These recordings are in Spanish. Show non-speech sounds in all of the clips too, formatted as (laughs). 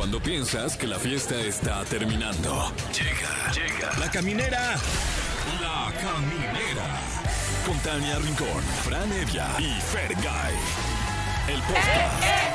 Cuando piensas que la fiesta está terminando. Llega, llega. La caminera. La caminera. Con Tania Rincón, Fran Evia y Fergay. El podcast. ¿Cómo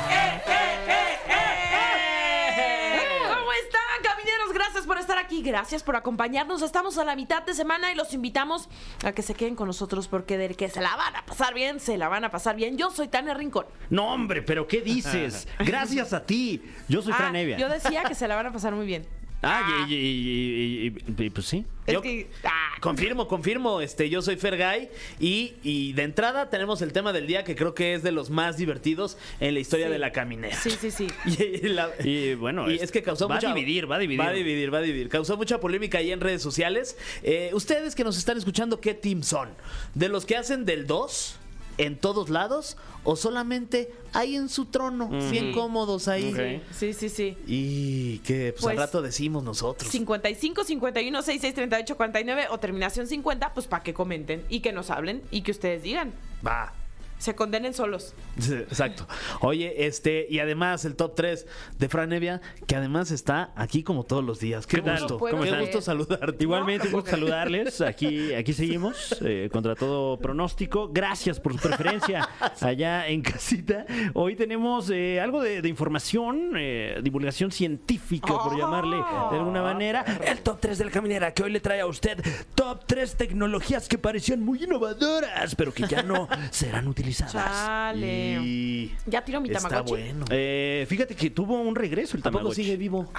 aquí, gracias por acompañarnos. Estamos a la mitad de semana y los invitamos a que se queden con nosotros porque del que se la van a pasar bien, se la van a pasar bien. Yo soy Tania Rincón. No, hombre, pero ¿qué dices? (laughs) Gracias a ti. Yo soy Ah, Fran Evia. yo decía que se la van a pasar muy bien. Ah, y, y- y- y- y- pues sí. Es Yo- que- ah, Confirmo, confirmo. Este, yo soy Fergay y, y de entrada tenemos el tema del día que creo que es de los más divertidos en la historia Sí. de la caminera. sí, sí, sí. (laughs) Y, la- Y bueno, y es- es que causó va a mucha dividir, va a dividir. Va a dividir, va a dividir. Causó mucha polémica ahí en redes sociales. Eh, ustedes que nos están escuchando, ¿qué team son? ¿De los que hacen del 2 en todos lados o solamente ahí en su trono, bien cómodos ahí? Sí, sí, sí. Y que pues, Pues, al rato decimos nosotros. 55 51 66 38 49 o terminación 50, pues para que comenten y que nos hablen y que ustedes digan. Va. Se condenen solos. Exacto. Oye, este, y además el top 3 de Fran Evia, que además está aquí como todos los días. Qué ¿Qué tal? gusto. ¿Cómo Qué gusto saludarte. Igualmente, No, un gusto saludarles. Aquí, aquí seguimos eh, contra todo pronóstico. Gracias por su preferencia allá en casita. Hoy tenemos eh, algo de, de información, eh, divulgación científica, por Oh. llamarle de alguna manera. El top 3 de la caminera que hoy le trae a usted top 3 tecnologías que parecían muy innovadoras, pero que ya no serán utilizadas. Chale. Y Ya tiro mi está tamagotchi. bueno. Eh, fíjate que tuvo un regreso el Tampoco Tamagotchi. sigue vivo.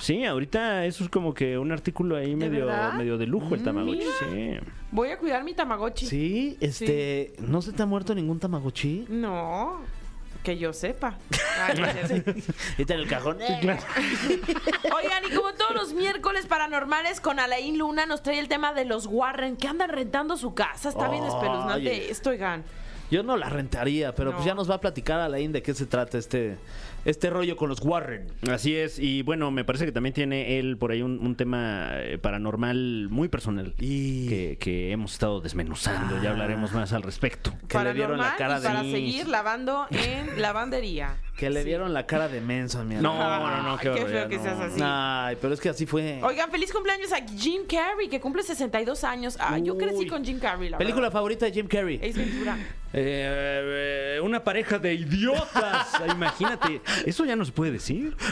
Sí, ahorita eso es como que un artículo ahí medio, verdad? medio de lujo el Tamagotchi. Sí. Voy a cuidar mi Tamagotchi. Sí, este, ¿no se te ha muerto ningún Tamagotchi? No, que yo sepa. Ay, no es cierto. (laughs) Está en el cajón. (laughs) Oigan, y como todos los miércoles paranormales con Alain Luna nos trae el tema de los Warren que andan rentando su casa. Está bien espeluznante Oye. esto, oigan. Yo no la rentaría, pero No. pues ya nos va a platicar Alain de qué se trata este, este rollo con los Warren. Así es, y bueno, me parece que también tiene él por ahí un, un tema eh, paranormal muy personal Y que, que hemos estado desmenuzando. Ya hablaremos más al respecto. que le vieron la cara de para Sí. seguir lavando en lavandería. Que le Sí. vieron la cara de menso a mi No, no, no, qué Qué feo que no. seas así. Ay, pero es que así fue. Oigan, feliz cumpleaños a Jim Carrey, que cumple 62 años. Ah, yo crecí Uy. con Jim Carrey, la Película verdad. favorita de Jim Carrey. Ace Ventura. Eh, eh, una pareja de idiotas. (laughs) Imagínate, eso ya no se puede decir. (laughs)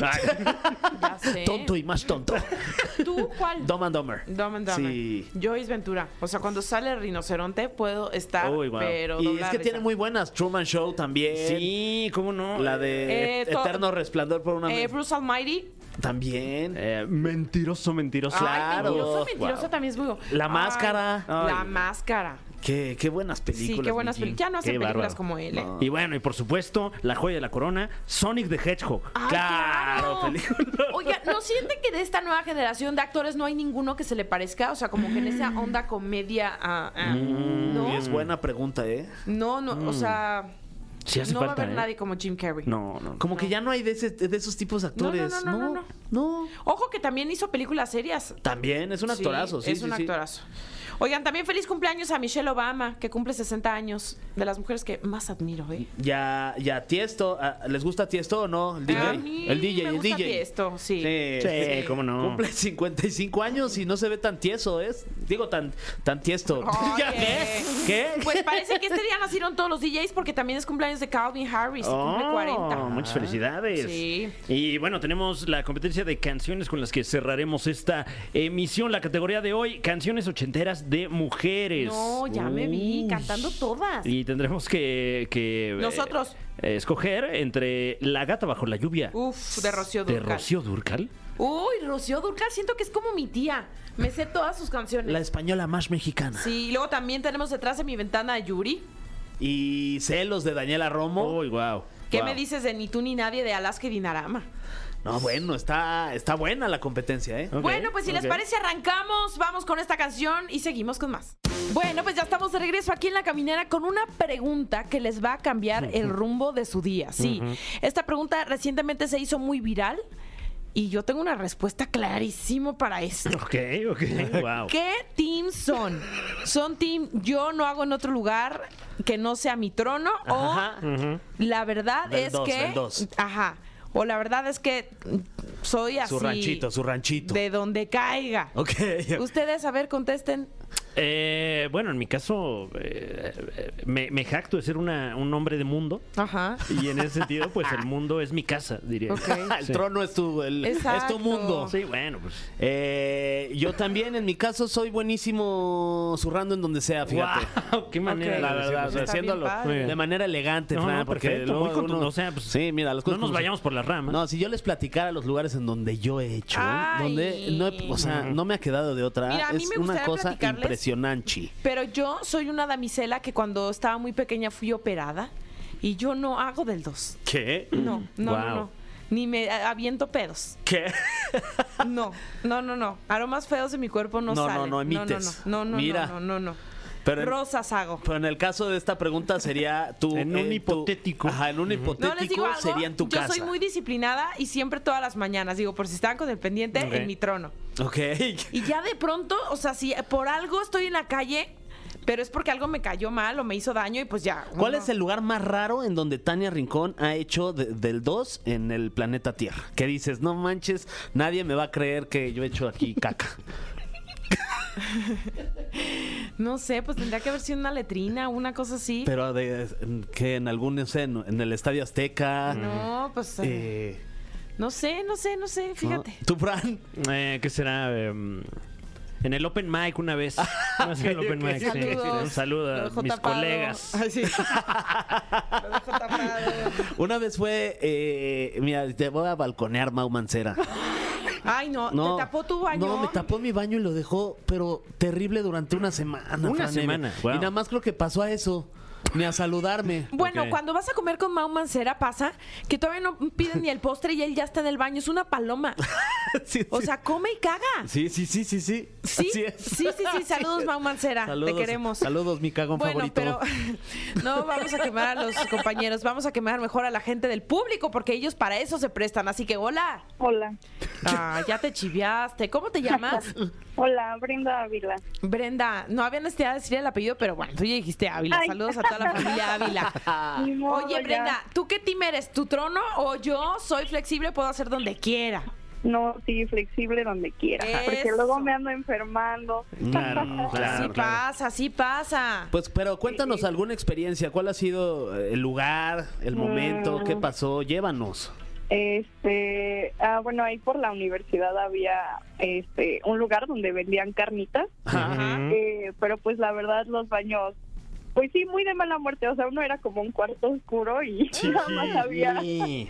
Ya sé. Tonto y más tonto. ¿Tú cuál? Dumb and Dumber. Dumb and Dumber. Sí. Yo Ace Ventura. O sea, cuando sale el rinoceronte puedo estar, Uy, guau. pero Y es que risa. tiene muy buenas. Truman Show también. Sí, ¿cómo no? La de Eh, Eterno Resplandor por una Eh. Bruce Almighty. También. Eh, mentiroso, mentiroso. Ay, Claro. mentiroso, mentiroso Wow. también es muy bueno. La Ay, Máscara. La máscara. Qué, qué buenas películas. sí, qué buenas películas. Ya no hacen Qué películas bárbaro. como él. ¿eh? No. Y bueno, y por supuesto, la joya de la corona, Sonic the Hedgehog. Ay, Claro, película. (laughs) Oiga, ¿no siente que de esta nueva generación de actores no hay ninguno que se le parezca? O sea, como que en esa onda comedia. ah, ah, ¿no? Y es buena pregunta, ¿eh? no, no, o sea. Sí hace no falta, va a haber ¿eh? nadie como Jim Carrey. No, no. Como que ya no hay de, ese- de esos tipos de actores. no, no, no, no. no. Ojo que también hizo películas serias. También es un Sí, actorazo, sí. es sí, un sí. actorazo. Oigan, también feliz cumpleaños a Michelle Obama, que cumple 60 años. De las mujeres que más admiro, ¿eh? Ya, ya, Tiesto. ah, ¿Les gusta Tiesto o no? El DJ. A mí el DJ, me el gusta DJ. Tiesto, sí. Sí, cómo no. Cumple 55 años y no se ve tan tieso, ¿es? Digo, tan, tan tiesto. (laughs) Oye. ¿Qué? ¿Qué? Pues parece que este día nacieron todos los DJs porque también es cumpleaños de Calvin Harris cumple Oh, 40. Muchas felicidades. Sí. Y bueno, tenemos la competencia de canciones con las que cerraremos esta emisión. La categoría de hoy, canciones ochenteras de mujeres. No, ya me vi cantando todas. Y tendremos que, que, eh, Nosotros. eh, escoger entre La gata bajo la lluvia Uf, de Rocío de. Rocío Durcal. Uy, Rocío Dúrcal, siento que es como mi tía. Me sé todas sus canciones. La española más mexicana. Sí, y luego también tenemos detrás de mi ventana a Yuri. Y celos de Daniela Romo. Uy, wow. ¿Qué me dices de Ni tú ni nadie de Alaska y Dinarama? No, bueno, está, está buena la competencia, ¿eh? Bueno, pues si les parece, arrancamos, vamos con esta canción y seguimos con más. Bueno, pues ya estamos de regreso aquí en la caminera con una pregunta que les va a cambiar el rumbo de su día. Sí, esta pregunta recientemente se hizo muy viral y yo tengo una respuesta clarísimo para esto. Ok, ok. Wow. ¿Qué team son? ¿Son team yo no hago en otro lugar que no sea mi trono? Ajá. ¿O la verdad Del es dos, que... del dos. Ajá. O la verdad es que soy así. Su ranchito, su ranchito. De donde caiga. Ok. Ustedes, a ver, contesten. Eh, bueno, en mi caso, eh, me, me jacto de ser una- un hombre de mundo. Ajá. Y en ese sentido, pues el mundo es mi casa, diría. Ok. (laughs) el Sí. trono es tu, el- es tu mundo. Sí, bueno, pues. Eh, yo también, en mi caso, soy buenísimo zurrando en donde sea, fíjate. Wow, qué manera Ok. de La verdad, sí. Haciéndolo de manera elegante, No, Fran, no, porque perfecto, luego muy contu- uno- o sea, pues, sí, mira, las No cosas nos como son. vayamos por las ramas. No, si yo les platicara los lugares en donde yo he hecho, Ay. donde no, he- o sea, no me ha quedado de otra, Mira, a mí es me una cosa platicarles- impresionante. Pero yo soy una damisela que cuando estaba muy pequeña fui operada y yo no hago del 2. ¿Qué? No, no, Wow. no, no. Ni me aviento pedos. ¿Qué? No, no, no, no. Aromas feos de mi cuerpo no, No, no, salen. no emites. No, no, no, no, Mira. no, no, no. Pero en- Rosas hago. Pero en el caso de esta pregunta sería tú (laughs) En un tu- hipotético. ajá, en un No hipotético les digo algo. sería en tu yo casa. soy muy disciplinada y siempre todas las mañanas digo, por si están con el pendiente, en mi trono. Ok. Y ya de pronto, o sea, si por algo estoy en la calle, pero es porque algo me cayó mal o me hizo daño y pues ya. ¿Cuál es el lugar más raro en donde Tania Rincón ha hecho de- del 2 en el planeta Tierra? Que dices, no manches, nadie me va a creer que yo he hecho aquí caca. (laughs) (laughs) No sé, pues tendría que haber sido una letrina, una cosa así. Pero de, que en algún, no sé, en, el Estadio Azteca. no, pues eh, eh, no sé, no sé, no sé, ¿no? fíjate. ¿Tú, Fran? Eh, ¿Qué será? Em, en el Open Mic una vez. (laughs) Una vez en el Open Mic, sí. Saludos. Un saludo a mis tapado. colegas. (laughs) Ay, sí. Lo dejo tapado. Una vez fue, eh, mira, te voy a balconear, Mau Mancera. Ay, no, ¿te tapó tu baño? No, me tapó mi baño y lo dejó, pero terrible durante una semana. Una Fran semana, wow. Y nada más creo que pasó a eso, ni a saludarme. Bueno, cuando vas a comer con Mau Mancera pasa que todavía no piden ni el postre y él ya está en el baño. Es una paloma. (laughs) Sí, O sí. sea, come y caga. Sí, sí, sí, sí, sí. Sí, Así es. sí, sí, sí. Saludos, Mau Mancera. Saludos, Te queremos. Saludos, mi cagón Bueno, favorito. pero (laughs) no vamos a quemar a los compañeros, vamos a quemar mejor a la gente del público porque ellos para eso se prestan. Así que hola. Hola. Ah, ya te chiviaste. ¿Cómo te llamas? (laughs) Hola, Brenda Ávila. Brenda. No había necesidad de decir el apellido, pero bueno, tú ya dijiste Ávila. Ay. Saludos a toda la familia Ávila. (laughs) Modo, Oye, ya. Brenda, ¿tú qué team eres? ¿Tu trono o yo soy flexible, puedo hacer donde quiera? No, sí, flexible donde quiera. Porque luego me ando enfermando. Claro, sí claro, claro. pasa, sí pasa. Pues, pero cuéntanos alguna experiencia. ¿Cuál ha sido eh, el lugar, el momento? Mm. ¿Qué pasó? Llévanos. Este, ah, bueno, ahí por la universidad había este un lugar donde vendían carnitas, Ajá. eh, pero pues la verdad los baños, pues sí, muy de mala muerte. O sea, uno era como un cuarto oscuro y (laughs) nada más había Sí.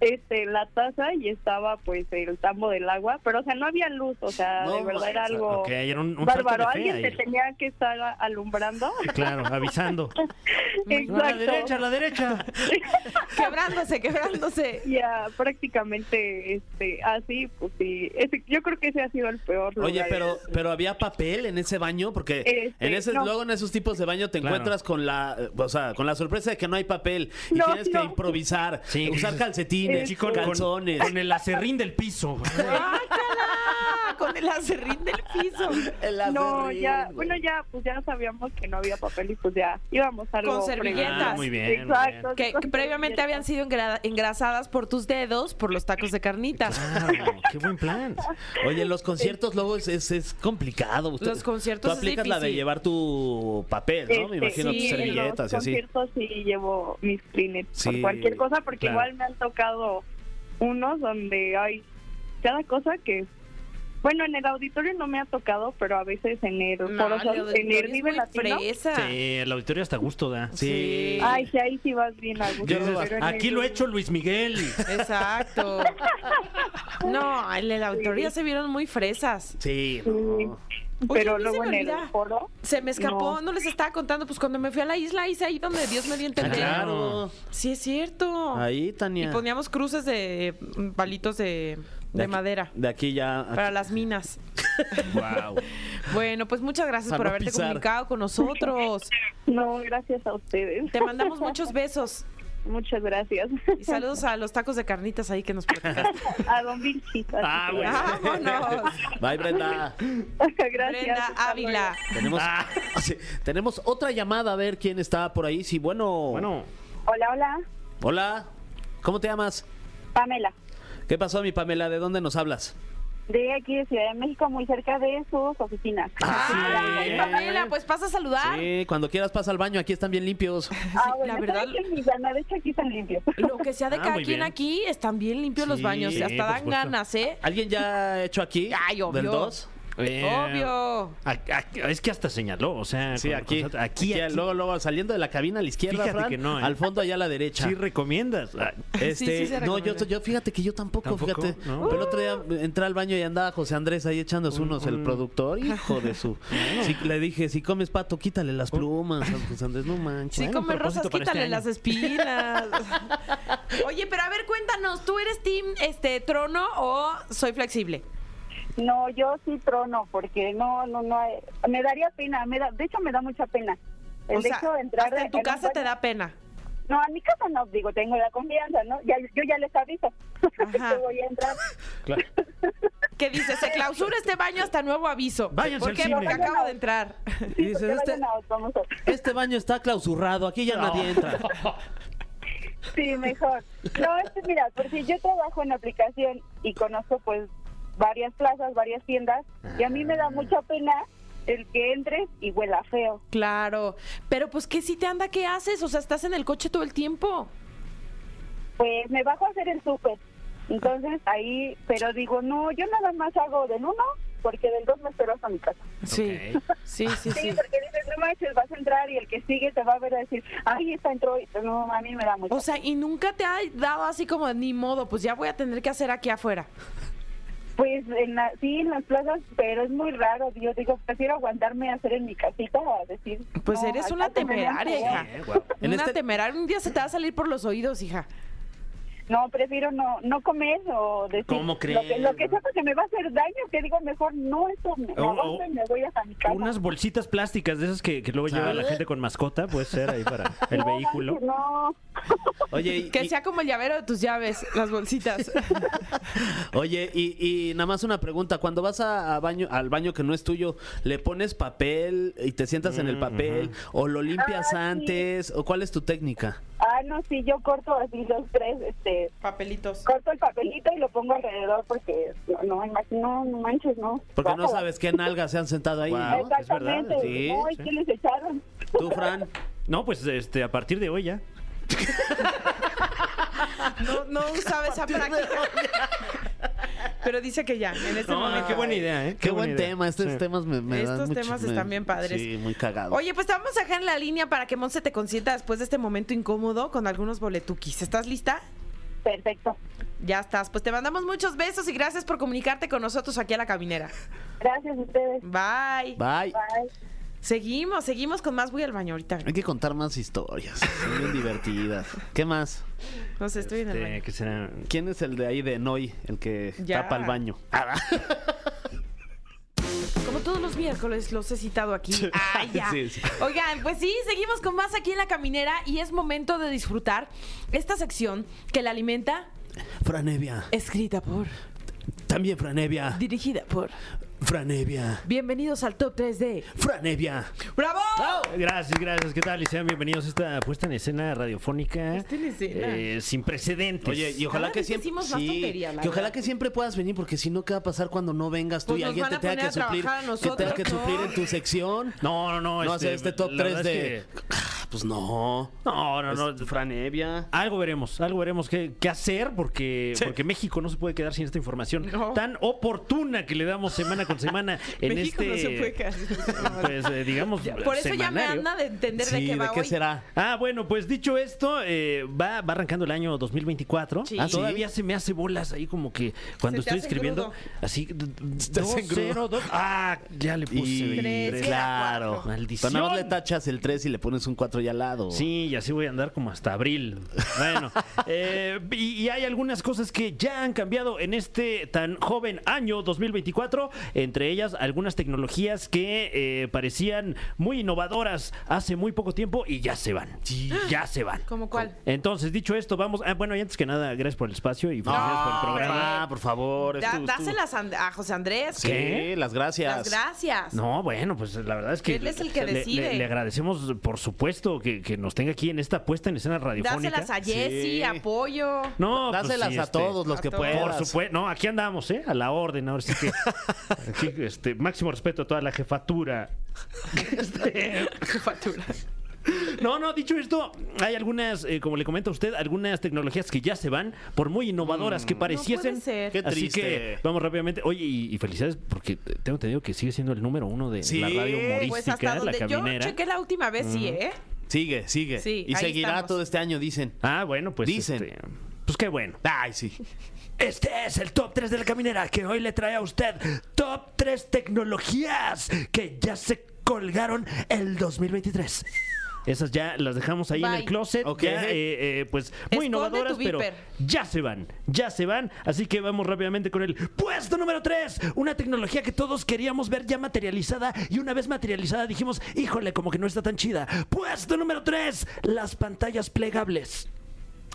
Este la taza y estaba pues el tambo del agua, pero o sea, no había luz, o sea, No de verdad era algo Ok, era un, un salto bárbaro. Alguien te tenía que estar a- alumbrando. Claro, (laughs) avisando. A la derecha, a la derecha. (laughs) Quebrándose, quebrándose. Ya prácticamente este así, pues sí. Ese- yo creo que ese ha sido el peor. Oye, pero, pero había papel en ese baño porque Este, en ese, no. luego en esos tipos de baño te Claro. encuentras con la, o sea, con la sorpresa de que no hay papel y No, tienes que improvisar, Sí, usar dices- calcetines, Sí, con, con- calzones. con el acerrín del piso. (laughs) Con el acerrín del piso. El no, acerrín, ya, güey. bueno, ya, pues ya sabíamos que no había papel y pues ya íbamos a algo. Con servilletas. Ah, muy bien, muy Exacto. Que, con que previamente habían sido engra- engrasadas por tus dedos por los tacos de carnitas. Claro, qué buen plan. Oye, en los conciertos luego es, es, es complicado. Usted- Los conciertos Tú es aplicas la de llevar tu papel, ¿no? Me Este, imagino sí, tus servilletas los y así. conciertos sí llevo mis Kleenex Sí, por cualquier cosa, porque claro. igual me han tocado unos donde hay cada cosa que... Bueno, en el auditorio no me ha tocado, pero a veces en el, No, Foro en el muy Latino. fresa. Sí, el auditorio hasta gusto da. Sí. Ay, sí, ahí sí vas bien a gusto. Aquí el- lo ha hecho Luis Miguel. Exacto. (laughs) No, en la autoría se vieron muy fresas. Sí, Sí, pero luego en el foro... Se me escapó, no. No. les estaba contando, pues cuando me fui a la isla hice ahí donde Dios me dio a entender. Claro. Sí, es cierto. Ahí, Y Tania. poníamos cruces de mm, palitos de, de aquí- madera De aquí ya. para las minas. (laughs) Wow. Bueno, pues muchas gracias Para por no haberte pisar. comunicado con nosotros. No, gracias a ustedes. Te mandamos muchos besos Muchas gracias. y saludos a los tacos de carnitas ahí que nos platicaste. (laughs) A Don Vilchis. Ah, bueno. Vámonos. Bye, Brenda. gracias. Brenda Ávila. Tenemos, Ah. (laughs) sí, tenemos otra llamada a ver quién está por ahí. Sí, bueno. Bueno. Hola, hola. Hola. ¿Cómo te llamas? Pamela, ¿Qué pasó, mi Pamela? ¿De dónde nos hablas? De aquí de Ciudad de México, muy cerca de sus oficinas. Ay, Pamela, pues pasa a saludar. Sí, cuando quieras pasa al baño, aquí están bien limpios. Ah, bueno, la verdad- de hecho aquí están limpios. Lo que sea de Ah, cada quien bien. aquí, están bien limpios los Sí, baños. y por hasta dan supuesto. ganas, ¿eh? ¿Alguien ya ha hecho aquí? Ay, obvio. ¿Del 2? Eh, Obvio. a- a- es que hasta señaló, o sea, Sí, con- aquí, con- aquí, aquí, aquí. Luego, luego, saliendo de la cabina a la izquierda, Fíjate Fran, que no, ¿eh? al fondo allá a la derecha. Sí recomiendas. Ah, (laughs) Este, Sí, sí se no, yo, fíjate que yo tampoco, ¿Tampoco? fíjate. ¿No? Pero el otro día entré al baño y andaba José Andrés ahí echándose unos, el un- productor, hijo de su. (laughs) Sí, le dije, si comes pato, quítale las plumas, a José Andrés, no manches. Si comes rosas, este quítale las espinas. (laughs) Oye, pero a ver, cuéntanos, ¿tú eres team este trono o soy flexible? No, yo sí trono, porque no, no, no, me daría pena, me da, de hecho me da mucha pena. El O sea, hecho de entrar hasta en tu casa te da pena. No, a mi casa no, digo, tengo la confianza, ¿no? Ya, yo ya les aviso (laughs) que voy a entrar. Claro. Que dice, se clausura este baño hasta nuevo aviso. Váyanse ¿Por al qué? cine. Porque acabo de entrar. Y dices, Que este, a este baño está clausurado, aquí ya nadie entra. (laughs) Sí, mejor. No, es mira, porque yo trabajo en aplicación y conozco pues varias plazas, varias tiendas, y a mí me da mucha pena el que entres y huela feo. Claro. Pero pues, ¿qué si te anda? ¿Qué haces? O sea, estás en el coche todo el tiempo. Pues me bajo a hacer el súper. Entonces ahí, pero digo, no, yo nada más hago del uno, porque del dos me espero hasta mi casa. Sí, sí, sí, Sí, sí. porque dices, no manches, vas a entrar y el que sigue te va a ver a decir, ay, esta entró, y no, a mí me da mucho. O sea, y nunca te ha dado así como ni modo, pues ya voy a tener que hacer aquí afuera. Pues en la, sí, en las plazas, pero es muy raro. Yo digo, prefiero aguantarme a hacer en mi casita a decir. Pues no, eres una temeraria, hija. Eh. En una este- temeraria. Un día se te va a salir por los oídos, hija. No, prefiero no no comer o decir. ¿Cómo Lo que, crees? lo que que me va a hacer daño, que digo, mejor no, eso me, me O- aguanto o- y me voy hasta mi casa. Unas bolsitas plásticas de esas que, que luego lleva la gente con mascota, puede ser ahí para (laughs) el No, vehículo. No, Oye, y, Que sea como el llavero de tus llaves, las bolsitas. (laughs) oye, y, y nada más una pregunta. Cuando vas a, a baño, al baño que no es tuyo, ¿le pones papel y te sientas en el papel? ¿O lo limpias Ah, sí. antes? ¿O cuál es tu técnica? Ah, no, sí, yo corto así los tres, este, Papelitos. corto el papelito y lo pongo alrededor porque no, no, imagino, no manches, no. Porque no sabes qué nalgas se han sentado ahí. Guau. ¿no? es verdad, Exactamente. sí, no, ¿y sí. qué les echaron? Tú, Fran. No, pues este, a partir de hoy ya. (laughs) No, no usaba esa práctica. Pero dice que ya, en este No, momento. qué buena idea, ¿eh? Qué, buen idea. tema. Estos Sí. temas me, me dan Estos mucho- temas me- están bien padres. Sí, muy cagados. Oye, pues te vamos a dejar en la línea para que Monse te consienta después de este momento incómodo con algunos boletuquis. ¿Estás lista? Perfecto. Ya estás. Pues te mandamos muchos besos y gracias por comunicarte con nosotros aquí a la caminera. Gracias a ustedes. Bye. Bye. Bye. Seguimos, seguimos con más. Voy al baño ahorita. Hay que contar más historias. Son bien divertidas. ¿Qué más? No sé, estoy en el Este, baño. ¿qué será? ¿Quién es el de ahí de Noy, el que Ya. tapa el baño? (laughs) Como todos los miércoles los he citado aquí. Ay, ya. (laughs) Sí, sí. Oigan, pues sí, seguimos con más aquí en la caminera y es momento de disfrutar esta sección que la alimenta, Franevia. escrita por, También Franevia. dirigida por. Franevia. Bienvenidos al top 3 de Franevia. ¡Bravo! Gracias, gracias. ¿Qué tal? Y sean bienvenidos a esta puesta en escena radiofónica. Puesta en escena. eh, sin precedentes. Oye, y ojalá Cada que vez siempre. decimos más tontería, la que ojalá verdad. que siempre puedas venir, porque si no, ¿qué va a pasar cuando no vengas tú Pues y nos alguien van te a tenga poner que a suplir? trabajar a que tenga que ¿no? suplir en tu (laughs) sección. No, no, no. No hacer este top la 3 verdad de. es que- Ah, Pues no. No, no, no. Es Franevia. Algo veremos, algo veremos qué, qué hacer porque, porque México no se puede quedar sin esta información No. tan oportuna que le damos semana con semana (laughs) en México este no se sin esta información. pues eh, digamos Por eso ya me semanario. anda de entender de Sí, qué ¿de va qué hoy. será? Ah, bueno, pues dicho esto, eh, va, va arrancando el año 2024. Sí. Ah, ¿Ah, sí? Todavía se me hace bolas ahí como que cuando Se te estoy hace escribiendo, así, d- te dos, cero, dos. Ah, ya le puse. Y Tres, era claro. cuatro. Maldición. Pero nada más le tachas el 3 y le pones un 4 ya al lado. Sí, y así voy a andar como hasta abril. Bueno, (laughs) eh, y, y hay algunas cosas que ya han cambiado en este tan joven año 2024, entre ellas algunas tecnologías que eh, parecían muy innovadoras hace muy poco tiempo y ya se van. Ya se van. ¿Cómo cuál? Entonces, dicho esto, vamos. Ah, bueno, y antes que nada, gracias por el espacio y felicidades por el programa. Ah, por favor. Da- dáselas a, a José Andrés. Sí, las gracias. Las gracias. No, bueno, pues la verdad es que. Él es el que le- decide. Le, le agradecemos, por supuesto. esto, que, que nos tenga aquí en esta puesta en escena radiofónica. Dáselas a Jessy, Sí. apoyo. No, pues Dáselas sí, a este, todos los a que todos. puedas. Por supuesto, no, aquí andamos, ¿eh? A la orden, ahora sí que. (laughs) aquí, este, máximo respeto a toda la jefatura. Este, Jefatura. no, no, dicho esto, hay algunas, eh, como le comenta usted, algunas tecnologías que ya se van, por muy innovadoras que pareciesen. puede ser. Qué Así triste. que vamos rápidamente. Oye, y, y felicidades porque tengo entendido que sigue siendo el número uno de Sí, la radio humorística, Pues hasta la donde yo caminera. chequé la última vez, sí, ¿eh? Sigue, sigue. Sí, y seguirá estamos. todo este año, dicen. Ah, bueno, pues. Dicen. este, pues qué bueno. Ay, sí. Este es el top 3 de la caminera que hoy le trae a usted top 3 tecnologías que ya se colgaron el 2023. Esas ya las dejamos ahí en el closet, Ok. ya, eh, eh, pues muy Esconde innovadoras, pero ya se van, ya se van. Así que vamos rápidamente con el puesto número 3, una tecnología que todos queríamos ver ya materializada y una vez materializada dijimos, híjole, como que no está tan chida. Puesto número 3, las pantallas plegables.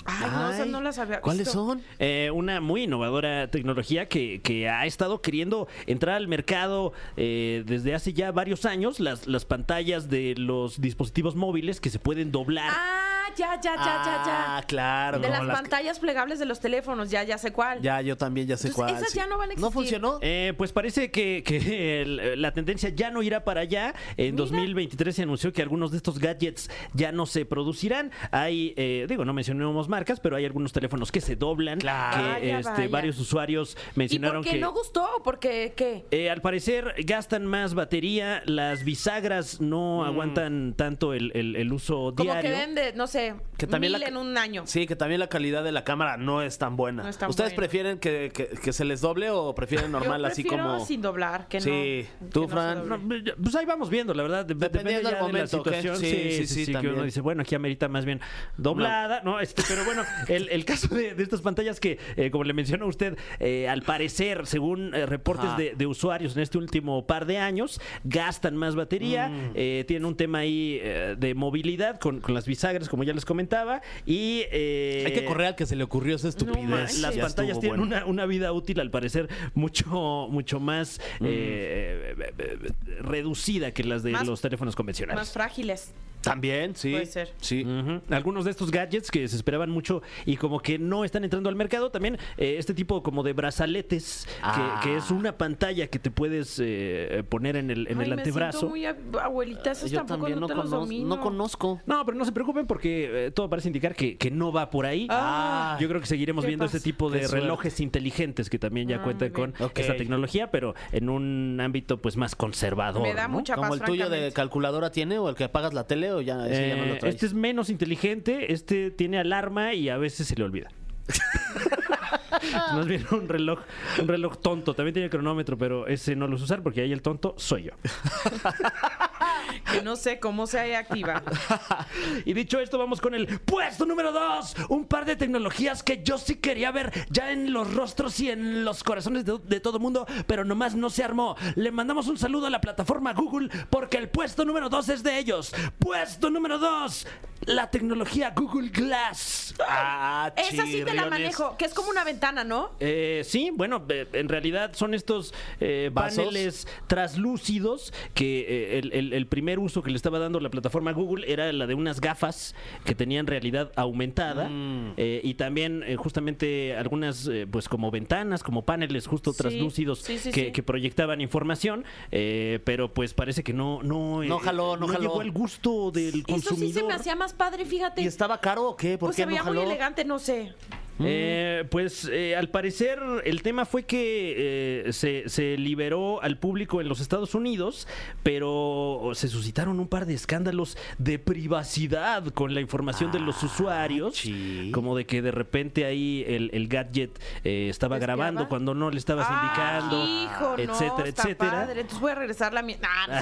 Ay, no, esas no las había ¿Cuáles visto. son? Eh, una muy innovadora tecnología que, que ha estado queriendo entrar al mercado eh, desde hace ya varios años, las, las pantallas de los dispositivos móviles que se pueden doblar. Ah, ya, ya, ya, ya, ya. Ah, claro. de las las- pantallas plegables de los teléfonos, ya, ya sé cuál. Ya, yo también ya sé Entonces, cuál. esas sí. ya no van a ¿No existir. funcionó? Eh, pues parece que, que el- la tendencia ya no irá para allá. En Mira. 2023 se anunció que algunos de estos gadgets ya no se producirán. Hay, eh, digo, no mencionemos marcas, pero hay algunos teléfonos que se doblan. Claro. Que Vaya, este, vaya. varios usuarios ¿Y mencionaron por qué que. no gustó? Porque, ¿qué? Eh, al parecer gastan más batería, las bisagras no aguantan tanto el, el- el uso Mm. Como diario. que vende, no sé, Que también mil la- en un año. Sí, que también la calidad de la cámara no es tan buena. No es tan ¿Ustedes buena. prefieren que, que- que se les doble o prefieren normal Yo así como... sin doblar, que Sí. no. ¿Tú, que no se Fran? No, pues ahí vamos viendo, la verdad. de- Dependiendo depende del momento, de la situación. Sí, sí, sí, que también. uno dice, bueno, aquí amerita más bien doblada. No, este, pero bueno, el, el caso de, de estas pantallas que, eh, como le mencionó usted, eh, al parecer, según eh, reportes de, de usuarios en este último par de años, gastan más batería, Mm. eh, tienen un tema ahí eh, de movilidad con, con las bisagras, como ya les comentaba, y... eh, Hay que correr al que se le ocurrió esa estupidez. manches. las Ya pantallas estuvo tienen bueno. una, una vida útil al parecer mucho mucho más Mm. eh, eh, reducida que las de Más- los teléfonos Más convencionales. frágiles. También, sí. Puede ser. Sí. Algunos de estos gadgets que se esperaban mucho y como que no están entrando al mercado, también eh, este tipo como de brazaletes, que- Ah. que, es una pantalla que te puedes eh, poner en el, en Ay, el me antebrazo. siento muy ab- abuelita, esos Yo tampoco también no, no, te los conozco, domino. no conozco. No, pero no se preocupen porque eh, todo parece indicar que, que no va por ahí. Ah. Yo creo que seguiremos ¿Qué viendo pasa? este tipo de Qué suerte. relojes inteligentes que también ya Ah, cuentan con esta tecnología, pero en un ámbito pues más conservador. Me da ¿no? mucha ¿Como paz, el tuyo de calculadora tiene o el que apagas la tele o ya, ese ya no Eh, lo traes? este es menos inteligente, este tiene alarma y a veces se le olvida. Más bien un reloj, un reloj tonto. También tiene cronómetro, pero ese no lo usar porque ahí el tonto soy yo. Que no sé cómo se activa. Y dicho esto, vamos con el puesto número 2. Un par de tecnologías que yo sí quería ver ya en los rostros y en los corazones de, de todo mundo, pero nomás no se armó. Le mandamos un saludo a la plataforma Google porque el puesto número 2 es de ellos. Puesto número 2, la tecnología Google Glass. Ah, Esa sí te la manejo, que es como una ventana, ¿no? Eh, sí, bueno, eh, en realidad son estos eh, paneles traslúcidos que eh, el, el- el primer uso que le estaba dando la plataforma Google era la de unas gafas que tenían realidad aumentada Mm. eh, y también eh, justamente algunas eh, pues como ventanas, como paneles justo Sí, sí, que, proyectaban información, eh, pero pues parece que no no, No jaló, no jaló. llegó al gusto del Eso sí consumidor. se me hacía más padre, fíjate. ¿Y estaba caro o qué? ¿Por pues qué se no veía muy jaló? elegante, no sé. Eh, pues eh, al parecer el tema fue que eh, se, se liberó al público en los Estados Unidos, pero se suscitaron un par de escándalos de privacidad con la información de los usuarios, chi. como de que de repente ahí el, el gadget eh, estaba grabando cuando no le estabas Ah, indicando, hijo, no, etcétera, está etcétera. padre. Entonces voy a regresar la mía. Ah,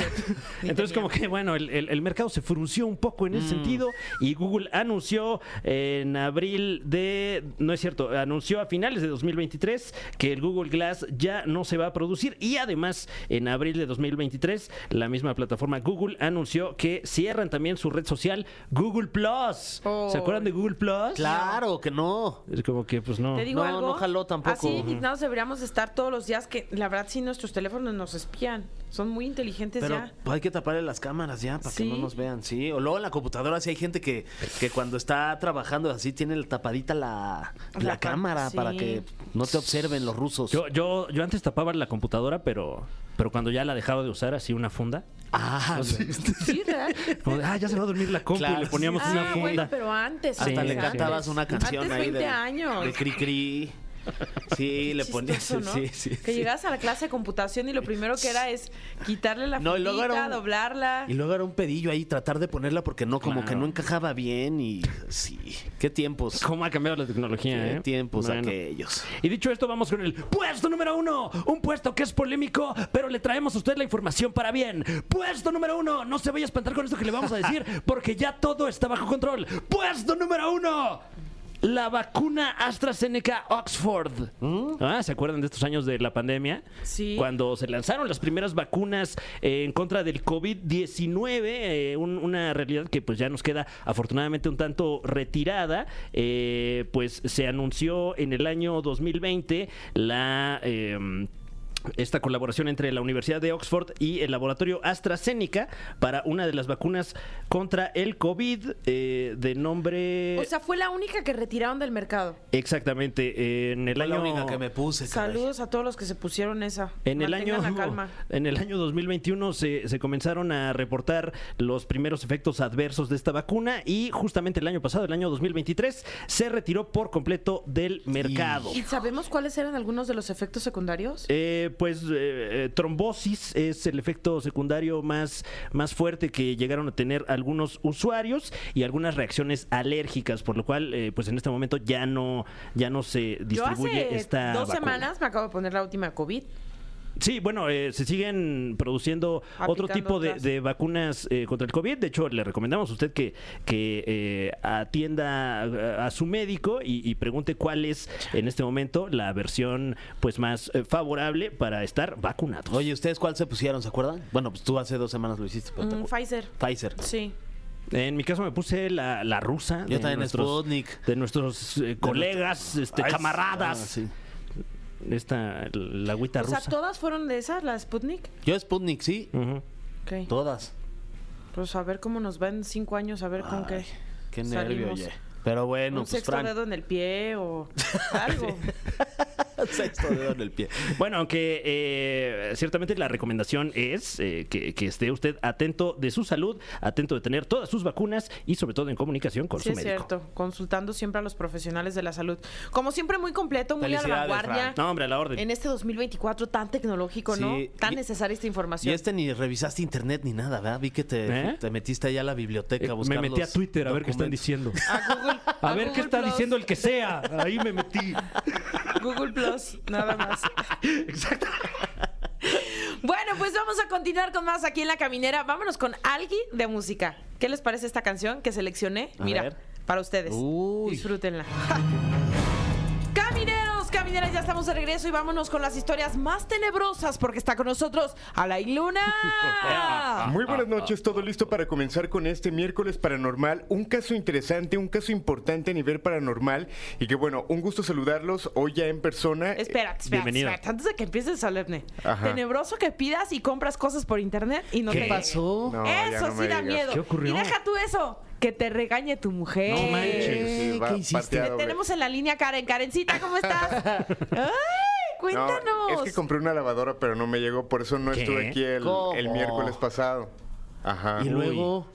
no (laughs) Entonces como que bueno, el, el- el mercado se frunció un poco en ese sentido y Google anunció en abril de no es cierto. Anunció a finales de 2023 que el Google Glass ya no se va a producir y además en abril de 2023 la misma plataforma Google anunció que cierran también su red social Google Plus. Oh. ¿Se acuerdan de Google Plus? Claro que no. Es como que pues no. Te digo No, algo. no jaló tampoco. Así nos deberíamos estar todos los días que la verdad sí nuestros teléfonos nos espían. Son muy inteligentes Pero ya. hay que taparle las cámaras ya para Sí. que no nos vean, sí. O luego en la computadora sí hay gente que, que cuando está trabajando así tiene tapadita la, la, La cámara sí. para que no te observen los rusos. Yo, yo, yo antes tapaba la computadora, pero, pero cuando ya la dejaba de usar así una funda, ah, sí. (laughs) Sí, ¿verdad? como de, ah, ya se va a dormir la compu Claro. y le poníamos ah, una funda. bueno, pero antes. Hasta sí, le cantabas una canción Antes ahí 20 de, años. de cri cri. (laughs) Sí, le ponías. ¿no? Sí, sí. Que sí. llegabas a la clase de computación y lo primero que era es quitarle la No, y luego fundita, era un- doblarla. Y luego era un pedillo ahí, tratar de ponerla porque no, como Claro. que no encajaba bien y sí. Qué tiempos. ¿Cómo ha cambiado la tecnología? Qué eh? tiempos Bueno. aquellos. Y dicho esto, vamos con el puesto número uno. Un puesto que es polémico, pero le traemos a usted la información para bien. Puesto número uno. No se vaya a espantar con esto que le vamos a decir, (laughs) porque ya todo está bajo control. Puesto número uno. La vacuna AstraZeneca Oxford. Ah, ¿Se acuerdan de estos años de la pandemia? Sí. Cuando se lanzaron las primeras vacunas eh, en contra del COVID-19, eh, un- una realidad que pues ya nos queda afortunadamente un tanto retirada, eh, pues se anunció en el año 2020 la... eh, esta colaboración entre la Universidad de Oxford y el laboratorio AstraZeneca para una de las vacunas contra el COVID eh, de nombre... O sea, fue la única que retiraron del mercado. exactamente, eh, en el Fue año... la única que me puse. caray. Saludos a todos los que se pusieron esa. En el, año, calma. en el año 2021 se, se comenzaron a reportar los primeros efectos adversos de esta vacuna y justamente el año pasado, el año 2023, se retiró por completo del mercado. ¿Y sabemos cuáles eran algunos de los efectos secundarios? Eh, pues eh, eh, trombosis es el efecto secundario más, más fuerte que llegaron a tener algunos usuarios y algunas reacciones alérgicas, por lo cual eh, pues en este momento ya no, ya no se Yo distribuye hace esta dos vacuna. semanas me acabo de poner la última COVID. Sí, bueno, eh, se siguen produciendo otro tipo de, de vacunas eh, contra el COVID. De hecho, le recomendamos a usted que, que eh, atienda a, a su médico y, y pregunte cuál es en este momento la versión pues más eh, favorable para estar vacunados. Oye, ¿ustedes cuál se pusieron? ¿Se acuerdan? Bueno, pues tú hace dos semanas lo hiciste. Mm, Pfizer. Pfizer. Sí. En mi caso me puse la, la rusa. Yo de también nuestros, Sputnik. De nuestros eh, colegas, este, Ay, camaradas. ah, sí. Esta, la agüita O sea, rusa. ¿todas fueron de esas, la Sputnik? Yo Sputnik, sí. Ujú. Ok. Todas. Pues a ver cómo nos va en cinco años, a ver con qué. Qué nervio, Salimos. oye. Pero bueno, Un pues sexto Fran. dedo en el pie o (laughs) algo. sexto dedo en el pie. Bueno, aunque eh, ciertamente la recomendación es eh, que, que esté usted atento de su salud, atento de tener todas sus vacunas y sobre todo en comunicación con Sí, su es médico. cierto. Consultando siempre a los profesionales de la salud. Como siempre, muy completo, muy a la vanguardia. No, hombre, a la orden. En este 2024 tan tecnológico, ¿no? Sí. Tan Y- necesaria esta Y información. este ni revisaste internet ni nada, ¿verdad? Vi que te, ¿Eh? te metiste allá a la biblioteca Eh, a buscar me metí a Twitter a ver qué están documentos. diciendo. A Google. A ver qué está Plus. diciendo el que sea. Ahí me metí. Google Plus, nada más. Exacto. Bueno, pues vamos a continuar con más aquí en La Caminera. Vámonos con Algi de música. ¿Qué les parece esta canción que seleccioné? A Mira, ver. para ustedes. Uy. Disfrútenla. Camineras, ya estamos de regreso y vámonos con las historias más tenebrosas porque está con nosotros Alain Luna. (laughs) Muy buenas noches, todo listo para comenzar con este miércoles paranormal. Un caso interesante, un caso importante a nivel paranormal. Y que bueno, un gusto saludarlos hoy ya en persona. Espera, espera, Bienvenido. espera, antes de que empieces solemne. Ajá. Tenebroso que pidas y compras cosas por internet y no ¿Qué te pasó? No, eso no sí da digas. miedo. ¿Qué ocurrió? Y deja tú eso, que te regañe tu mujer. No manches. Sí, sí, va ¿Qué hiciste? Te tenemos en la línea Karen. Karencita, ¿cómo (laughs) estás? ¡Ay! Cuéntanos. No, es que compré una lavadora, pero no me llegó, por eso no ¿Qué? estuve aquí el miércoles pasado. Ajá. Y luego.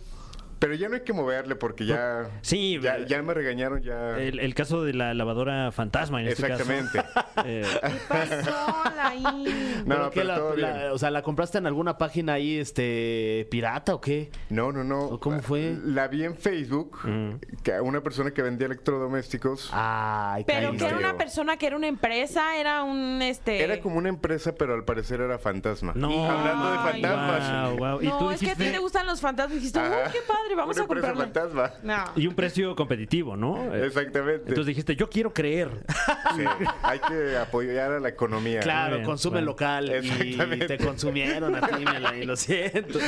Pero ya no hay que moverle porque ya. Sí, Ya, eh, ya me regañaron, ya. El, el caso de la lavadora fantasma en este caso. Exactamente. (laughs) Eh, ¿Qué pasó, Alain? No, ¿Pero pero la- todo la- bien. o sea, ¿la compraste en alguna página ahí, este, pirata o qué? No, no, no. ¿O cómo fue? La vi en Facebook, que una persona que vendía electrodomésticos. Ay, Pero que era una persona que era una empresa, era un este. Era como una empresa, pero al parecer era fantasma. No. Hablando de fantasmas. Wow, wow. Y No, tú es que a ti te gustan los fantasmas. Dijiste, uy, Ajá. qué padre, padre, vamos Una a fantasma. No. Y un precio competitivo, ¿no? Exactamente. Entonces dijiste, yo quiero creer. Sí, hay que apoyar a la economía. Claro, bien, consume bueno. local y Exactamente. te consumieron a ti, Melanie, lo siento.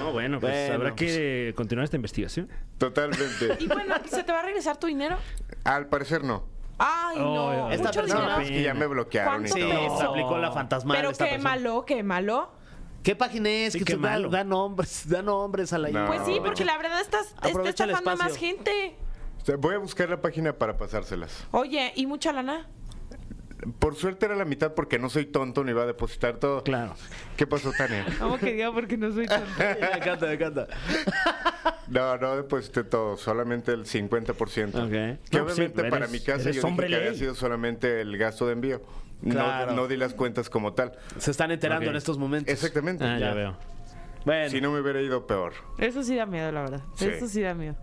No, bueno, pues Bueno, habrá que continuar esta investigación. Totalmente. Y bueno, ¿se te va a regresar tu dinero? Al parecer no. Ay, no. Oh, esta mucho persona- dinero. Es que ya me bloquearon y ¿Cuánto todo. Sí, se aplicó la fantasmal Pero esta qué persona. malo, qué malo. ¿Qué página es? Sí, que qué tú da, malo. da nombres, da nombres a la No. Pues sí, porque la verdad estás, está estafando a más gente. Voy a buscar la página para pasárselas. Oye, ¿y mucha lana? Por suerte era la mitad porque no soy tonto ni va a depositar todo. Claro. ¿Qué pasó, Tania? (laughs) ¿Cómo que diga? Porque no soy tan... (laughs) me encanta, me encanta. No, no deposité todo, solamente el 50%. Ok. Que No, pues sí, obviamente para eres- mi casa yo dije que había sido solamente el gasto de envío. No- Claro. No, di las cuentas como tal. Se están enterando Ok. en estos momentos. Exactamente. Ah, ya, Ya. veo. Bueno, Si no me hubiera ido peor. Eso sí da miedo, la verdad. Sí. Eso sí da miedo.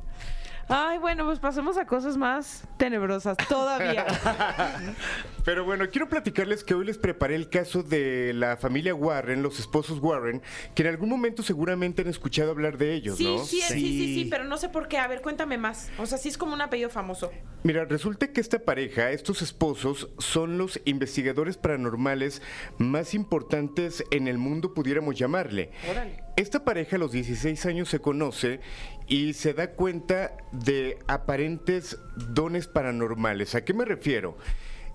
Ay, bueno, pues pasemos a cosas más tenebrosas todavía. (laughs) Pero bueno, quiero platicarles que hoy les preparé el caso de la familia Warren, los esposos Warren, que en algún momento seguramente han escuchado hablar de ellos, Sí, ¿no? sí, sí, sí, Sí. sí, pero no sé por qué. A ver, cuéntame más. O sea, sí es como un apellido famoso. Mira, resulta que esta pareja, estos esposos, son los investigadores paranormales más importantes en el mundo, pudiéramos llamarle. Órale. Esta pareja a los 16 años se conoce y se da cuenta de aparentes dones paranormales. ¿A qué me refiero?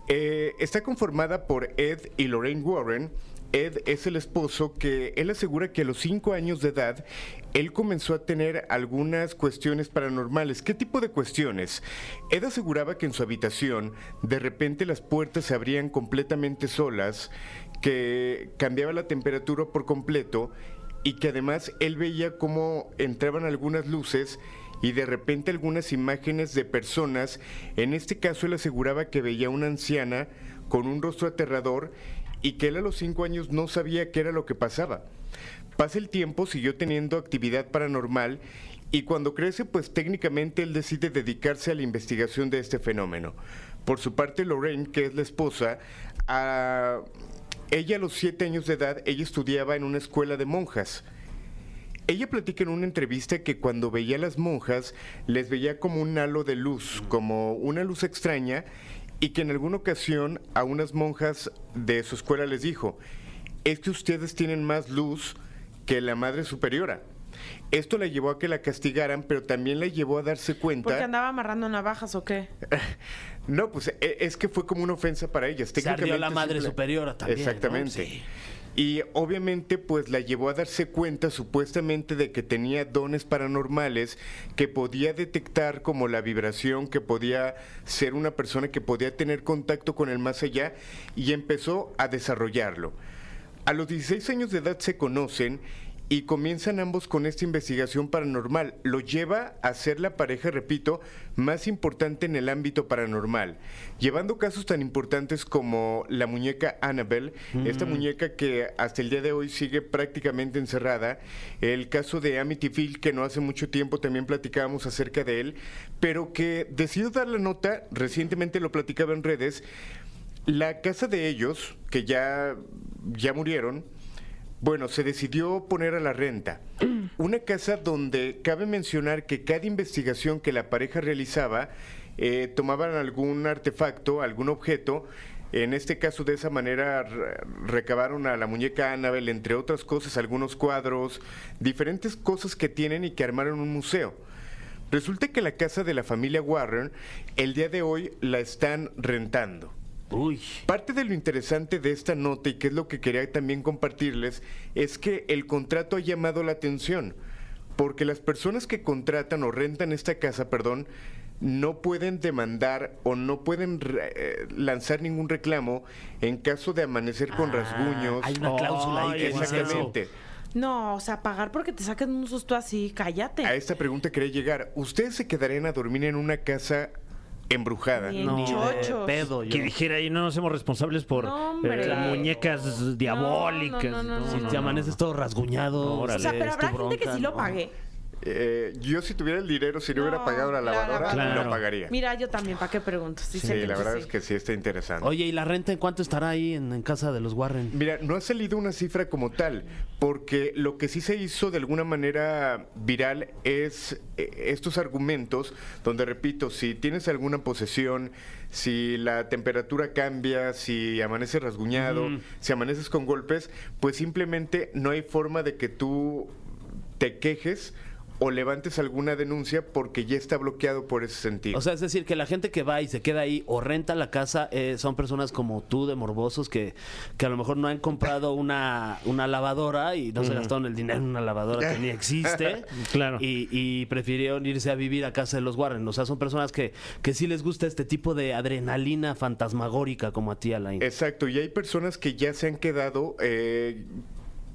Eh, está conformada por Ed y Lorraine Warren. Ed es el esposo que él asegura que a los 5 años de edad él comenzó a tener algunas cuestiones paranormales. ¿Qué tipo de cuestiones? Ed aseguraba que en su habitación de repente las puertas se abrían completamente solas, que cambiaba la temperatura por completo y que además él veía cómo entraban algunas luces y de repente algunas imágenes de personas. En este caso él aseguraba que veía una anciana con un rostro aterrador y que él a los cinco años no sabía qué era lo que pasaba. Pasa el tiempo, siguió teniendo actividad paranormal y cuando crece, pues técnicamente él decide dedicarse a la investigación de este fenómeno. Por su parte, Lorraine, que es la esposa, a- ella a los siete años de edad, ella estudiaba en una escuela de monjas. Ella platica en una entrevista que cuando veía a las monjas les veía como un halo de luz, como una luz extraña, y que en alguna ocasión a unas monjas de su escuela les dijo, es que ustedes tienen más luz que la Madre Superiora. Esto la llevó a que la castigaran, pero también la llevó a darse cuenta... ¿Porque andaba amarrando navajas o qué? (laughs) No, pues e- es que fue como una ofensa para ellas. Se ardió la madre simple- superiora también, ¿no? Exactamente. Sí. Y obviamente pues la llevó a darse cuenta supuestamente de que tenía dones paranormales, que podía detectar como la vibración, que podía ser una persona que podía tener contacto con el más allá y empezó a desarrollarlo. A los 16 años de edad se conocen y comienzan ambos con esta investigación paranormal. Lo lleva a ser la pareja, repito, más importante en el ámbito paranormal, llevando casos tan importantes como la muñeca Annabelle, esta muñeca que hasta el día de hoy sigue prácticamente encerrada, el caso de Amityville, que no hace mucho tiempo también platicábamos acerca de él, pero que decidió dar la nota, recientemente lo platicaba en redes, la casa de ellos, que ya, ya murieron, bueno, se decidió poner a la renta. (clears throat) Una casa donde cabe mencionar que cada investigación que la pareja realizaba, eh, tomaban algún artefacto, algún objeto. En este caso, de esa manera, re- recabaron a la muñeca Annabelle, entre otras cosas, algunos cuadros, diferentes cosas que tienen y que armaron un museo. Resulta que la casa de la familia Warren, el día de hoy, la están rentando. Uy. Parte de lo interesante de esta nota y que es lo que quería también compartirles es que el contrato ha llamado la atención, porque las personas que contratan o rentan esta casa, perdón, no pueden demandar o no pueden re- eh, lanzar ningún reclamo en caso de amanecer con rasguños. Hay una cláusula ahí que. Exactamente. No, o sea, pagar porque te saquen un susto así, cállate. A esta pregunta quería llegar. ¿Ustedes se quedarían a dormir en una casa embrujada? Bien No, chochos. de pedo yo. Que dijera ahí, no nos hacemos responsables por No, eh, muñecas diabólicas. no, no, no, Si no, te amaneces todo rasguñado. o sea, pero habrá gente que sí lo ¿no? pague. Eh, yo si tuviera el dinero, si no, hubiera pagado la la lavadora, lo pagaría. Mira, yo también, ¿para qué pregunto? Sí, Sí, sé que la verdad sí. es que sí está interesante. Oye, ¿y la renta en cuánto estará ahí en, en casa de los Warren? Mira, no ha salido una cifra como tal, porque lo que sí se hizo de alguna manera viral es eh, estos argumentos donde, repito, si tienes alguna posesión, si la temperatura cambia, si amaneces rasguñado, si amaneces con golpes, pues simplemente no hay forma de que tú te quejes o levantes alguna denuncia porque ya está bloqueado por ese sentido. O sea, es decir, que la gente que va y se queda ahí o renta la casa eh, son personas como tú de morbosos que, que a lo mejor no han comprado una, una lavadora y no se gastaron el dinero en una lavadora que ni existe. (laughs) Claro. Y, y prefirieron irse a vivir a casa de los Warren. O sea, son personas que, que sí les gusta este tipo de adrenalina fantasmagórica como a ti, Alain. Exacto, y hay personas que ya se han quedado. eh,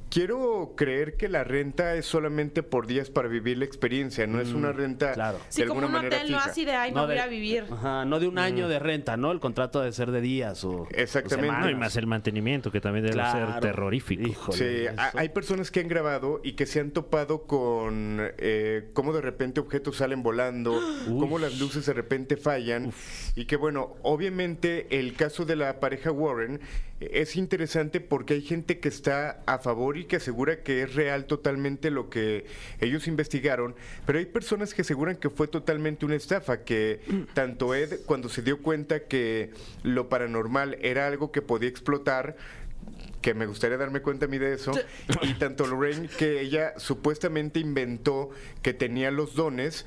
quiero creer que la renta es solamente por días para vivir la experiencia, no es una renta claro. de Sí, como alguna un manera hotel, no fija. así de, ay, No voy a ir de- a vivir. Ajá, no de un año de renta, ¿no? El contrato debe ser de días o. Exactamente. o No, y más el mantenimiento, que también debe Claro. ser terrorífico. Híjole, Sí, eso- ha- hay personas que han grabado y que se han topado con eh, cómo de repente objetos salen volando, (gasps) cómo las luces de repente fallan y que bueno, obviamente el caso de la pareja Warren es interesante porque hay gente que está a favor y que asegura que es real totalmente lo que ellos investigaron, pero hay personas que aseguran que fue totalmente una estafa, que tanto Ed cuando se dio cuenta que lo paranormal era algo que podía explotar, que me gustaría darme cuenta a mí de eso, y tanto Lorraine que ella supuestamente inventó que tenía los dones,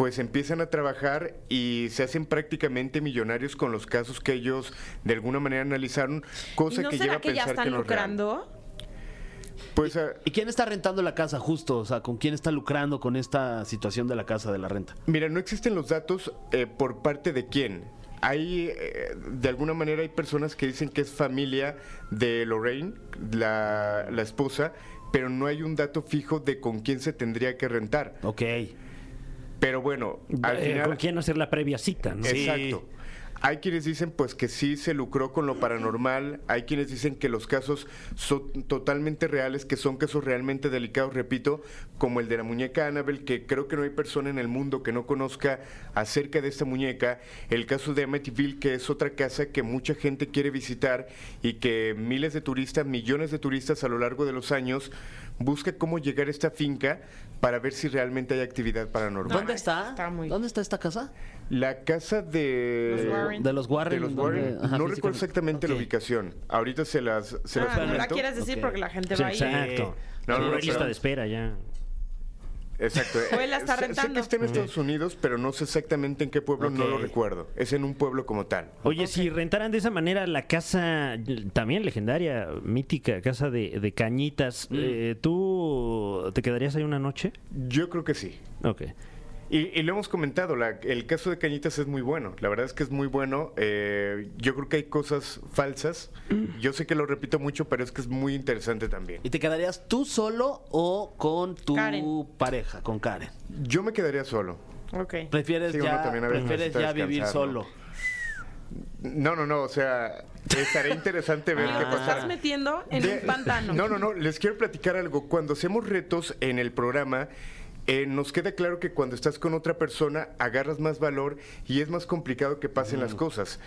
pues empiezan a trabajar y se hacen prácticamente millonarios con los casos que ellos de alguna manera analizaron, ¿Y cosa no que será lleva a que ya pensar están que no real. lucrando? Pues ah, ¿Y quién está rentando la casa justo? O sea, ¿con quién está lucrando con esta situación de la casa de la renta? Mira, no existen los datos eh, por parte de quién. Hay, eh, de alguna manera, hay personas que dicen que es familia de Lorraine, la, la esposa, pero no hay un dato fijo de con quién se tendría que rentar. Ok. Pero bueno, al Eh, final... ¿Con quién hacer la previa cita? ¿no? Sí. Exacto. Hay quienes dicen pues que sí se lucró con lo paranormal, hay quienes dicen que los casos son totalmente reales, que son casos realmente delicados, repito, como el de la muñeca Annabelle, que creo que no hay persona en el mundo que no conozca acerca de esta muñeca, el caso de Amityville, que es otra casa que mucha gente quiere visitar y que miles de turistas, millones de turistas a lo largo de los años busca cómo llegar a esta finca para ver si realmente hay actividad paranormal. ¿Dónde está? está muy- ¿Dónde está esta casa? La casa de Los Warren. De los Warren. de los. Warren. Ajá, no recuerdo exactamente la Ok. ubicación. Ahorita se las, se las Ah, no la quieres decir Ok. porque la gente Sí, va a ir. exacto. No, no, no, lista pero- de espera ya. Exacto. (laughs) O él la está Sé- Sé rentando. que está en Estados Unidos, pero no sé exactamente en qué pueblo, no lo recuerdo. Es en un pueblo como tal. Oye, si rentaran de esa manera la casa, también legendaria, mítica, casa de, de cañitas, eh, ¿tú te quedarías ahí una noche? Yo creo que sí. Ok. Y, y lo hemos comentado, la- el caso de Cañitas es muy bueno. La verdad es que es muy bueno. Eh, yo creo que hay cosas falsas. Yo sé que lo repito mucho, pero es que es muy interesante también. ¿Y te quedarías tú solo o con tu Karen. pareja, con Karen? Yo me quedaría solo. Ok. ¿Prefieres Sí, ya, también prefieres ya vivir solo? No, no, no. O sea, estaría interesante ver Amigo, qué te pasa. estás metiendo en De- un pantano. No, no, no. Les quiero platicar algo. Cuando hacemos retos en el programa, eh, nos queda claro que cuando estás con otra persona agarras más valor y es más complicado que pasen las cosas.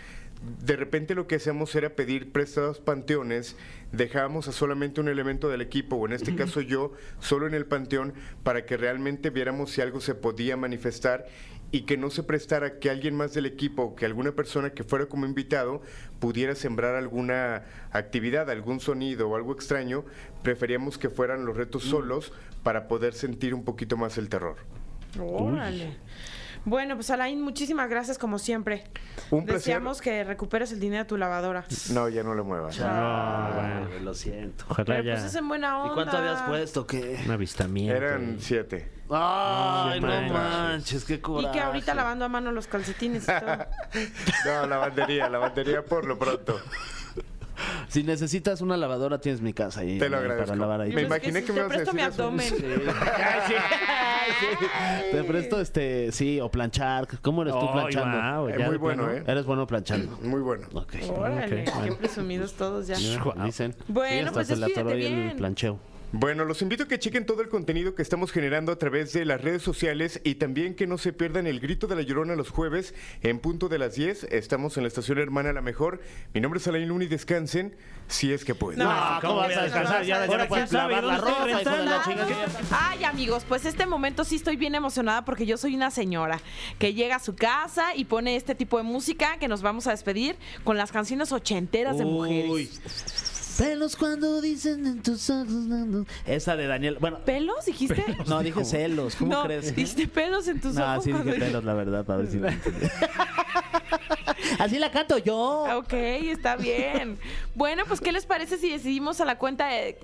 De repente lo que hacíamos era pedir prestados panteones, dejábamos a solamente un elemento del equipo, o en este (clears throat) caso yo, solo en el panteón, para que realmente viéramos si algo se podía manifestar y que no se prestara que alguien más del equipo o que alguna persona que fuera como invitado pudiera sembrar alguna actividad, algún sonido o algo extraño, preferíamos que fueran los retos solos para poder sentir un poquito más el terror. Órale. Bueno, pues Alain, muchísimas gracias como siempre. Un placer. Deseamos que recuperes el dinero de tu lavadora. No, ya no le muevas. Ah, lo siento. Ojalá Pero ya pues es en buena onda. ¿Y cuánto habías puesto? ¿Qué? un avistamiento. Eran siete. Ay, No no manches. manches, qué Y coraje. que ahorita lavando a mano los calcetines y todo. (laughs) No, lavandería, lavandería por lo pronto. Si necesitas una lavadora, tienes mi casa ahí. Te lo agradezco. Para lavar ahí. Me imaginé si que me te ibas a presto mi decir eso. abdomen. (laughs) Te presto este, sí, o planchar. ¿Cómo eres tú planchando? ya muy bueno, plano. ¿eh? Eres bueno planchando. Muy bueno. Ok. Órale, Ok, qué presumidos todos ya. Dicen. Bueno, Sí, hasta pues se despídete ahí el bien. plancheo. Bueno, los invito a que chequen todo el contenido que estamos generando a través de las redes sociales y también que no se pierdan el grito de la llorona los jueves en punto de las 10. Estamos en la estación hermana La Mejor. Mi nombre es Alain Luna y descansen si es que pueden. No, ¿cómo ¿cómo vas a descansar? Ya, ya Ahora, no puedes ¿quién sabe lavar la ropa, hijo de la rentando? chingada. Ay, amigos, pues este momento sí estoy bien emocionada porque yo soy una señora que llega a su casa y pone este tipo de música que nos vamos a despedir con las canciones ochenteras de mujeres. Uy. Pelos cuando dicen en tus ojos. no, no. Esa de Daniel. Bueno, ¿Pelos dijiste? (laughs) no, dije celos. ¿Cómo no, crees? dijiste pelos en tus No, ojos. sí dije cuando- pelos, la verdad, para ver si. Así la canto yo. Ok, está bien. Bueno, pues, ¿qué les parece si decidimos a la cuenta de...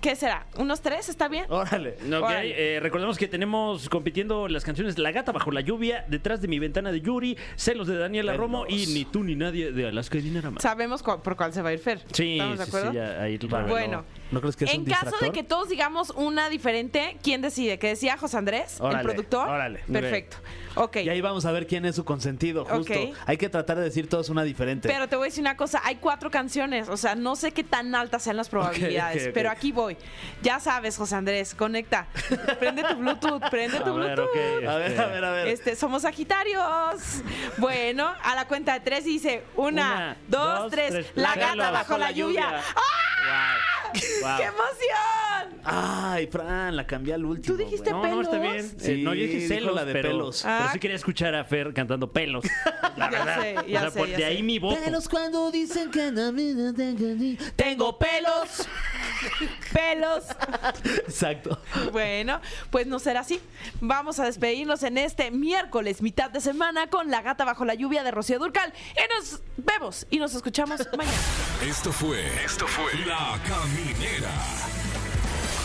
¿Qué será? ¿Unos tres? ¿Está bien? Órale. Ok, Órale. eh, recordemos que tenemos compitiendo las canciones La gata bajo la lluvia, Detrás de mi ventana de Yuri, Celos de Daniela Romo y Ni tú ni nadie de Alaska y Dinarama. Sabemos cu- por cuál se va a ir Fer. Sí, ¿Estamos de sí, acuerdo? sí, ya ahí reveló. Bueno, ¿No crees que es en un caso de que todos digamos una diferente, ¿quién decide? ¿Qué decía José Andrés, el productor? órale. Perfecto. Ok. Y ahí vamos a ver quién es su consentido, justo. Ok. Hay que tratar de decir todos una diferente. Pero te voy a decir una cosa, hay cuatro canciones, o sea, no sé qué tan altas sean las probabilidades, ok, ok. pero aquí voy. Ya sabes, José Andrés, conecta. Prende tu Bluetooth, prende tu A ver, Bluetooth. ok. a ver, a ver, a ver. Este, somos Sagitarios. Bueno, a la cuenta de tres dice una, Una, dos, tres. La, gata bajo la lluvia. ¡Ah! Wow. (laughs) ¡Qué emoción! Ay, Fran, la cambié al último. ¿Tú dijiste güey. No, no, está pelos? bien. Sí, Eh, no, yo dije celos, la de pero, pelos. pero Ah. sí quería escuchar a Fer cantando pelos. La (laughs) Ya verdad. sé, O ya sea, sé, por- ya de sé. ahí mi voto. Pelos cuando dicen que Tengo pelos. (laughs) pelos. Exacto. Bueno, pues no será así. Vamos a despedirnos en este miércoles, mitad de semana, con La Gata Bajo la Lluvia de Rocío Durcal. Y nos vemos y nos escuchamos mañana. Esto fue. Esto fue. La Caminera.